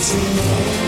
to know.